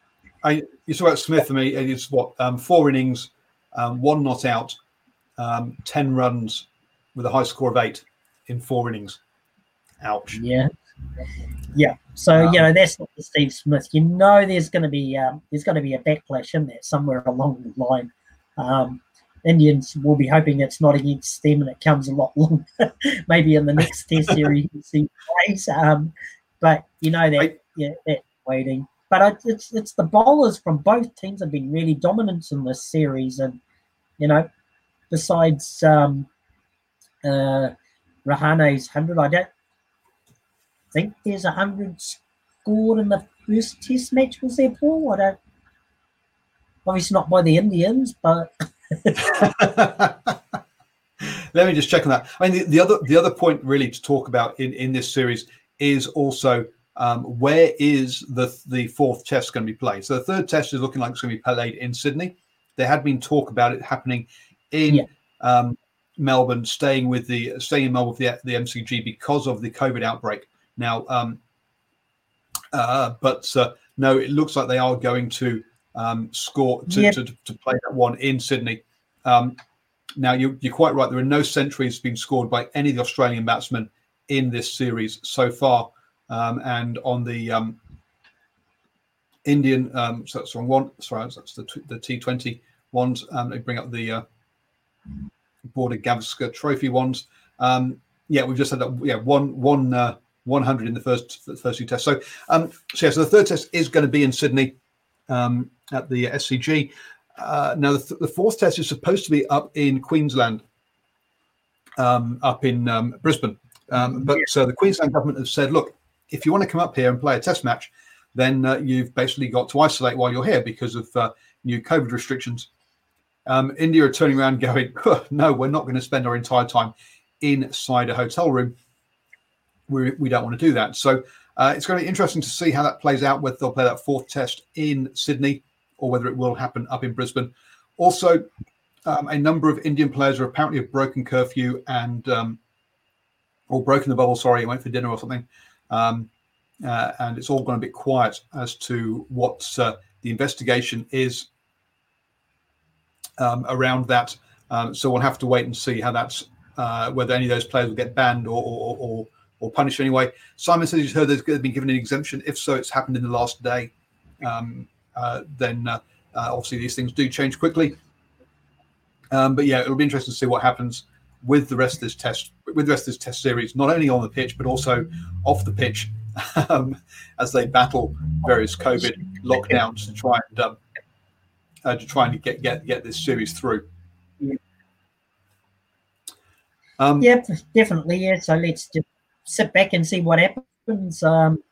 I, you talk about Smith for me. and It's what um, four innings, um, one not out, um, ten runs with a high score of eight in four innings. Ouch. Yeah. Yeah. So um, you know that's not the Steve Smith. You know there's going to be um, there's going to be a backlash in there somewhere along the line. Um, Indians will be hoping it's not against them and it comes a lot [LAUGHS] longer. Maybe in the next Test series, see plays. Um, but you know that yeah, that waiting. But it's it's the bowlers from both teams have been really dominant in this series, and you know, besides um, uh, Rahane's hundred, I don't think there's a hundred scored in the first Test match. Was there, Paul? I don't. Obviously not by the Indians, but. [LAUGHS] [LAUGHS] Let me just check on that. I mean, the, the, other the other point really to talk about in in this series is also um, where is the the fourth test going to be played. So the third test is looking like it's going to be played in Sydney. There had been talk about it happening in yeah. um, Melbourne, staying with the staying in Melbourne with the, the MCG because of the COVID outbreak. Now, um, uh, but uh, no, it looks like they are going to um, score to, yep. to, to, play that one in Sydney. Um, now, you, are quite right. There are no centuries being scored by any of the Australian batsmen in this series so far. Um, and on the um, Indian, um, so that's wrong one. Sorry, that's the, the T20 ones. Um, they bring up the uh, Border Gavaskar Trophy ones. Um, yeah, we've just had that. Yeah, one one uh, 100 in the first the first two tests. So, um, so yeah, so the third test is going to be in Sydney um, at the SCG. Uh, now, the, th- the, fourth test is supposed to be up in Queensland, um, up in um, Brisbane. Um, but so the Queensland government has said, look, if you want to come up here and play a test match, then uh, you've basically got to isolate while you're here because of uh, new COVID restrictions. Um, India are turning around going, no, we're not going to spend our entire time inside a hotel room we, we don't want to do that. So uh, it's going to be interesting to see how that plays out, whether they'll play that fourth test in Sydney or whether it will happen up in Brisbane. Also, um, a number of Indian players are apparently have broken curfew and um, or broken the bubble. Sorry, went for dinner or something, um, uh, and it's all gone a bit quiet as to what uh, the investigation is um, around that. Um, so we'll have to wait and see how that's uh, whether any of those players will get banned or, or, or or punished anyway. Simon says he's heard they've been given an exemption. If so, it's happened in the last day. Um, then uh, uh, obviously these things do change quickly. Um, but yeah, it'll be interesting to see what happens with the rest of this test, with the rest of this test series, not only on the pitch but also off the pitch, [LAUGHS] um, as they battle various COVID lockdowns to try and um, uh, to try and get get get this series through. Um, yeah, definitely. Yeah. So let's just sit back and see what happens. Um,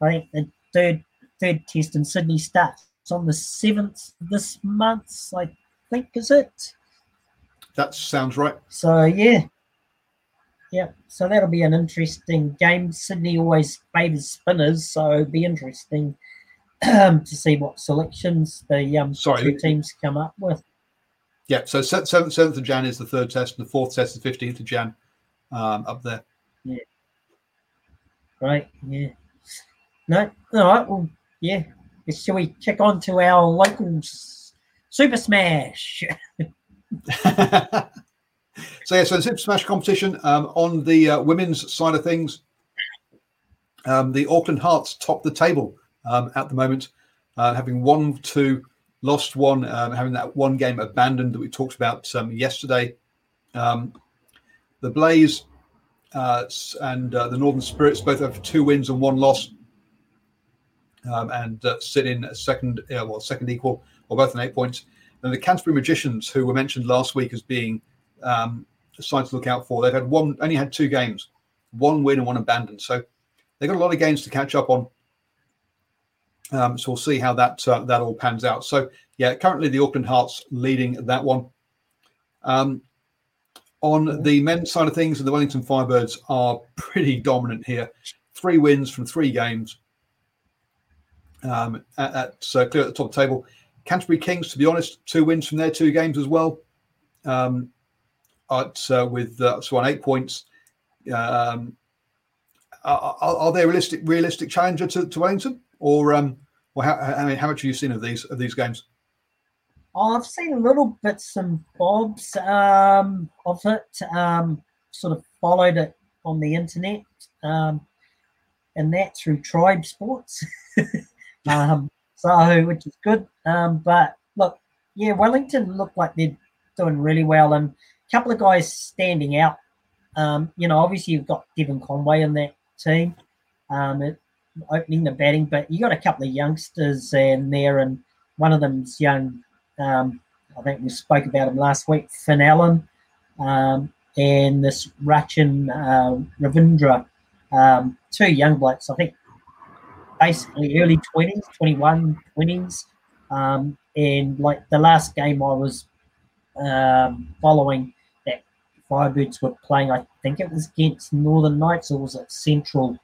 I think the third third test in Sydney starts on the seventh this month. I think is it. That sounds right. So yeah, yeah. So that'll be an interesting game. Sydney always favours spinners, so it'll be interesting um, [CLEARS THROAT] to see what selections the um, Sorry. two teams come up with. Yeah, so seventh seventh of Jan is the third test, and the fourth test is fifteenth of Jan, um, up there. Yeah. Right. Yeah. No. All right. Well, yeah. Shall we check on to our local Super Smash? [LAUGHS] so yeah, so the Super Smash competition um, on the uh, women's side of things, um, the Auckland Hearts top the table um, at the moment, uh, having won two, lost one, um, having that one game abandoned that we talked about um, yesterday. Um, the Blaze uh, and uh, the Northern Spirits both have two wins and one loss, um, and uh, sit in second, well, second equal, or both on eight points. And the Canterbury Magicians, who were mentioned last week as being um, side to look out for. They've had one, only had two games, one win and one abandoned. So they've got a lot of games to catch up on. Um, so we'll see how that uh, that all pans out. So yeah, currently the Auckland Hearts leading that one. Um, on the men's side of things, the Wellington Firebirds are [LAUGHS] pretty dominant here. Three wins from three games. Um, at, at uh, clear at the top of the table. Canterbury Kings, to be honest, two wins from their two games as well. Um, at, uh, with uh, so eight points. Um, are, are, they a realistic realistic challenger to, to Wellington, or um, or how, I mean, how much have you seen of these of these games? I've seen a little bits and bobs um, of it. Um, sort of followed it on the internet, um, and that through Tribe Sports. [LAUGHS] um, so, which is good. Um, but look, yeah, Wellington look like they're doing really well, and a couple of guys standing out. Um, you know, obviously you've got Devon Conway in that team, um, opening the batting, but you got a couple of youngsters in there, and one of them's young um, I think we spoke about him last week, Finn Allen, um, and this Rachin uh, Ravindra, um, two young blokes, I think basically early 20s, 21, 20s. Um, and like the last game I was um, following that Firebirds were playing, I think it was against Northern Knights or was it Central?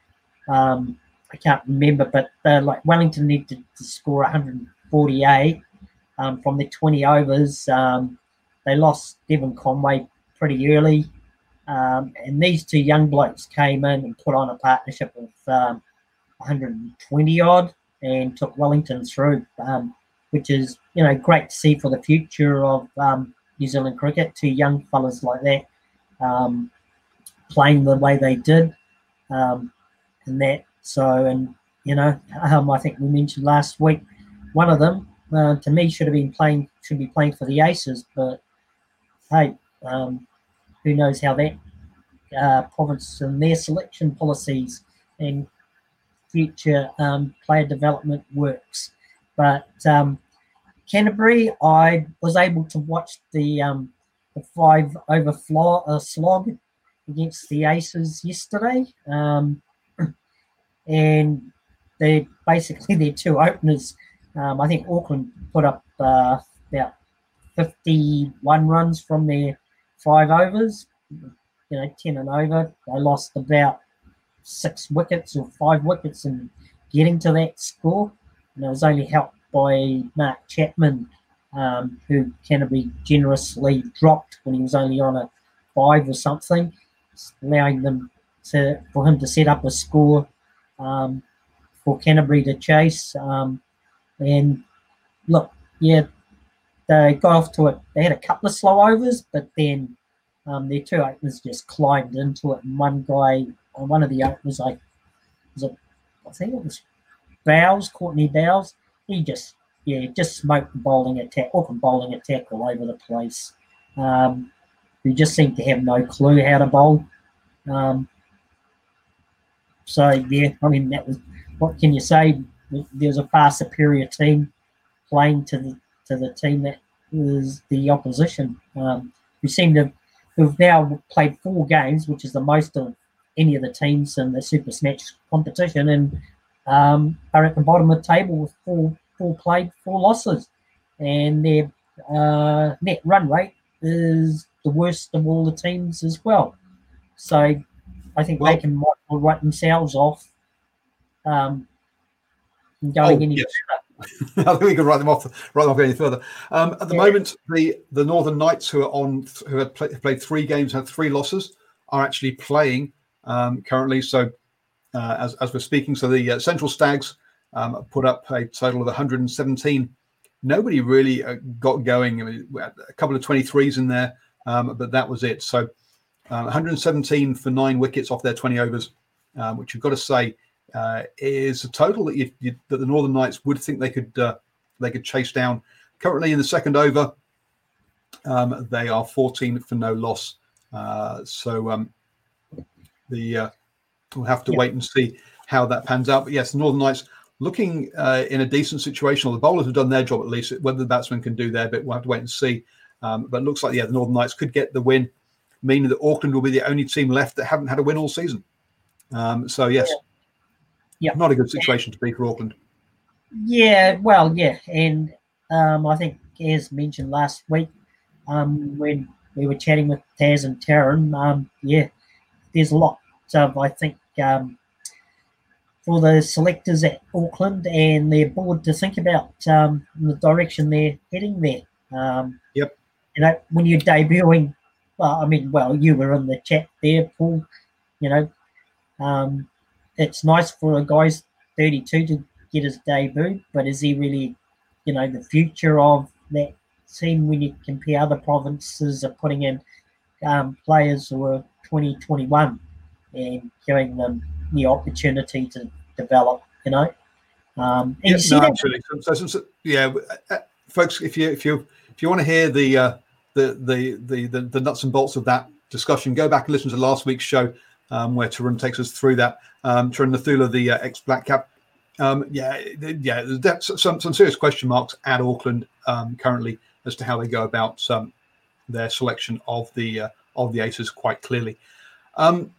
Um, I can't remember, but they like Wellington needed to score 148 um, from the 20 overs. Um, they lost Devon Conway pretty early. Um, and these two young blokes came in and put on a partnership um, 120 odd and took Wellington through, um, which is you know great to see for the future of um, New Zealand cricket. Two young fellas like that playing the way they did, and that so and you know I think we mentioned last week one of them uh, to me should have been playing should be playing for the Aces, but hey, um, who knows how that uh, province and their selection policies and future um, player development works. But um, Canterbury, I was able to watch the um, the five over uh, slog against the Aces yesterday, um, [CLEARS THROAT] and they basically their two openers um, I think Auckland put up uh, about 51 runs from their five overs, you know, 10 and over. They lost about six wickets or five wickets in getting to that score. And it was only helped by Mark Chapman, um, who Canterbury generously dropped when he was only on a five or something, allowing them to for him to set up a score um, for Canterbury to chase. Um, and look, yeah, they got off to it. They had a couple of slow overs, but then um, their two openers just climbed into it. And one guy, on one of the I was it, I think it was Bowles, Courtney Bowles. He just, yeah, just smoked bowling attack, open bowling attack all over the place. Um, who just seemed to have no clue how to bowl. Um, so yeah, I mean that was what can you say? there's a far superior team playing to the to the team that was the opposition. Um, we seem to have now played four games, which is the most of any of the teams in the Super Smash competition, and um, are at the bottom of the table with four four played, four losses, and their uh, net run rate is the worst of all the teams as well. So I think well, they can write themselves off um, going oh, any yes. further. [LAUGHS] I think we can write them off, write them off any further. Um, at the yeah. moment, the the Northern Knights, who are on, who had play, played three games, had three losses, are actually playing um, currently. So, uh, as as we're speaking, so the uh, Central Stags um, put up a total of 117. Nobody really uh, got going. I mean, a couple of 23s in there, um, but that was it. So, uh, 117 for nine wickets off their 20 overs, um, which you've got to say uh, is a total that you, you, that the Northern Knights would think they could uh, they could chase down. Currently in the second over, um, they are 14 for no loss. Uh, so um, the uh, we'll have to yeah. wait and see how that pans out. But yes, the Northern Knights looking uh, in a decent situation. Or the bowlers have done their job at least. Whether the batsmen can do their bit, we'll have to wait and see. Um, but it looks like yeah, the Northern Knights could get the win. meaning that Auckland will be the only team left that haven't had a win all season. Um, so yes, Yeah. not a good situation to be for Auckland. Yeah, well, yeah, and um, I think as mentioned last week, um, when we were chatting with Taz and Taryn, um, yeah, there's a lot of I think um, for the selectors at Auckland and their board to think about um, the direction they're heading there. Um, Yep. You know, when you're debuting, well, I mean, well, you were in the chat there, Paul. You know, um, it's nice for a guy's 32 to get his debut, but is he really, you know, the future of that team when you compare other provinces are putting in um, players who are 20, 21 and giving them the opportunity to develop, you know? Um, Yeah, no, absolutely. So, so, so- yeah, uh, folks, if you if you if you want to hear the, uh, the, the the the the nuts and bolts of that discussion, go back and listen to last week's show um, where Tarun takes us through that. Um, Tarun Nethula, the uh, ex Black Cap. Um, yeah, yeah, that's some some serious question marks at Auckland um, currently as to how they go about um, their selection of the uh, of the Aces. Quite clearly, um,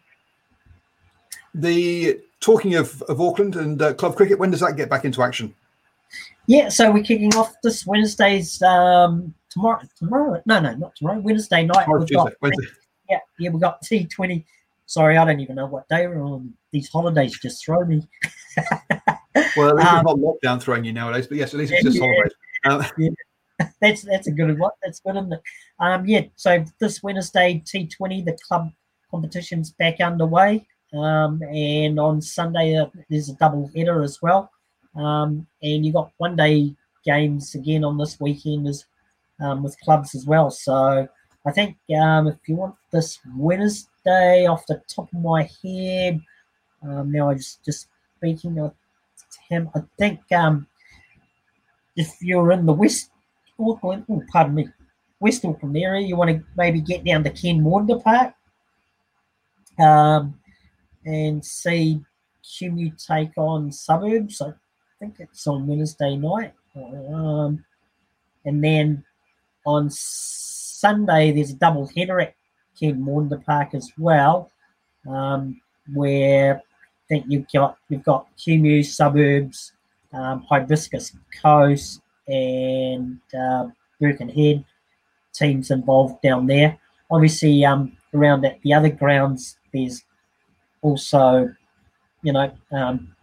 the talking of, of Auckland and uh, club cricket, when does that get back into action? Yeah, so we're kicking off this Wednesday's um tomorrow tomorrow no no not tomorrow Wednesday night Tomorrow, got Wednesday. yeah yeah we've got T twenty sorry I don't even know what day we're on these holidays just throw me [LAUGHS] Well, at least Um, not lockdown throwing you nowadays, but yes, at least it's [LAUGHS] just [LAUGHS] Yeah. holidays. Um, that's that's a good one that's good isn't it um yeah so this Wednesday T twenty the club competition's back underway. Um and on Sunday uh, there's a double header as well. Um and you got one day games again on this weekend as um, with clubs as well. So I think um, if you want this Wednesday off the top of my head, um, now I was just speaking of him, I think if you're in the West Auckland, oh, pardon me, West Auckland area, you want to maybe get down to Ken Wanda Park um, and see Kumeu take on suburbs. I think it's on Wednesday night. Um, and then on Sunday, there's a double header at Ken Maunda Park as well, um, where I think you've got you've got Kumeu suburbs, um, Hibiscus Coast, and uh, Birkenhead teams involved down there. Obviously, um, around at the other grounds, there's also, you know, um,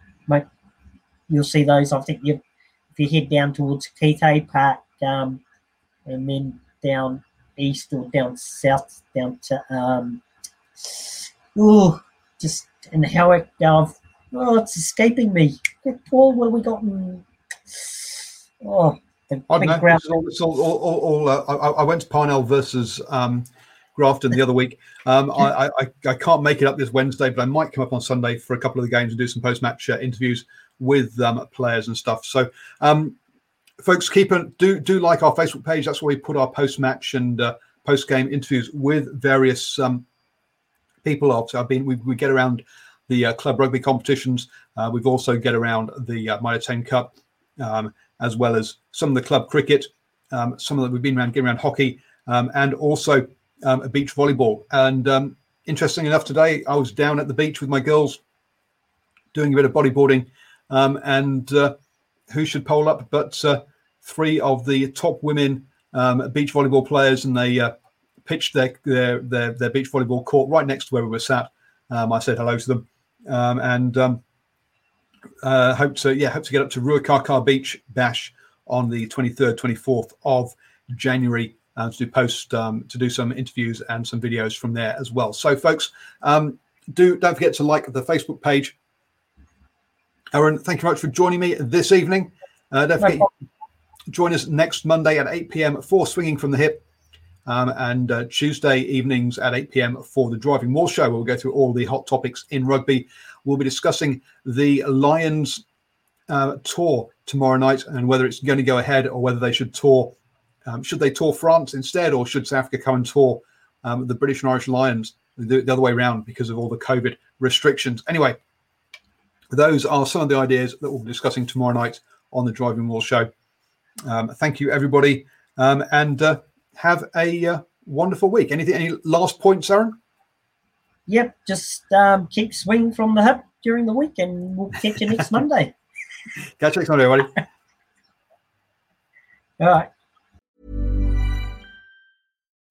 you'll see those. I think you if you head down towards Kite Park, um, and then down east or down south, down to um, oh, just in Howick. Uh, oh, it's escaping me. Paul, what have we got? Oh, the I don't know. ground. All, all, all, all, all, uh, I, I went to Parnell versus um, Grafton the other week. Um, I, I, I can't make it up this Wednesday, but I might come up on Sunday for a couple of the games and do some post match uh, interviews with um, players and stuff. So, um, folks, keep it, do do like our Facebook page. That's where we put our post match and uh, post game interviews with various um, people. Obviously, I've been we, we get around the uh, club rugby competitions. Uh, we've also get around the uh, Mitre 10 Cup, um, as well as some of the club cricket. Um, some of that we've been around getting around hockey, um, and also um, beach volleyball. And um, interesting enough, today I was down at the beach with my girls, doing a bit of bodyboarding, um, and uh, who should pole up but uh, three of the top women um, beach volleyball players, and they uh, pitched their, their their their beach volleyball court right next to where we were sat. I said hello to them, and uh, hope to yeah hope to get up to Ruakaka Beach Bash on the 23rd, 24th of January uh, to do post um, to do some interviews and some videos from there as well. So, folks, um, do don't forget to like the Facebook page. Aaron, thank you very much for joining me this evening. Uh, don't forget, join us next Monday at 8 p.m. for Swinging from the Hip, um, and uh, Tuesday evenings at 8 p.m. for the Driving Maul Show. Where we'll go through all the hot topics in rugby. We'll be discussing the Lions uh, tour tomorrow night and whether it's going to go ahead or whether they should tour. Um, should they tour France instead, or should South Africa come and tour um, the British and Irish Lions the, the other way around because of all the COVID restrictions? Anyway, those are some of the ideas that we'll be discussing tomorrow night on the Driving Maul Show. Um, thank you, everybody, um, and uh, have a uh, wonderful week. Anything? Any last points, Aaron? Yep, just um, keep swinging from the hip during the week, and we'll catch you next Monday. [LAUGHS] Catch you next Monday, everybody. [LAUGHS] All right.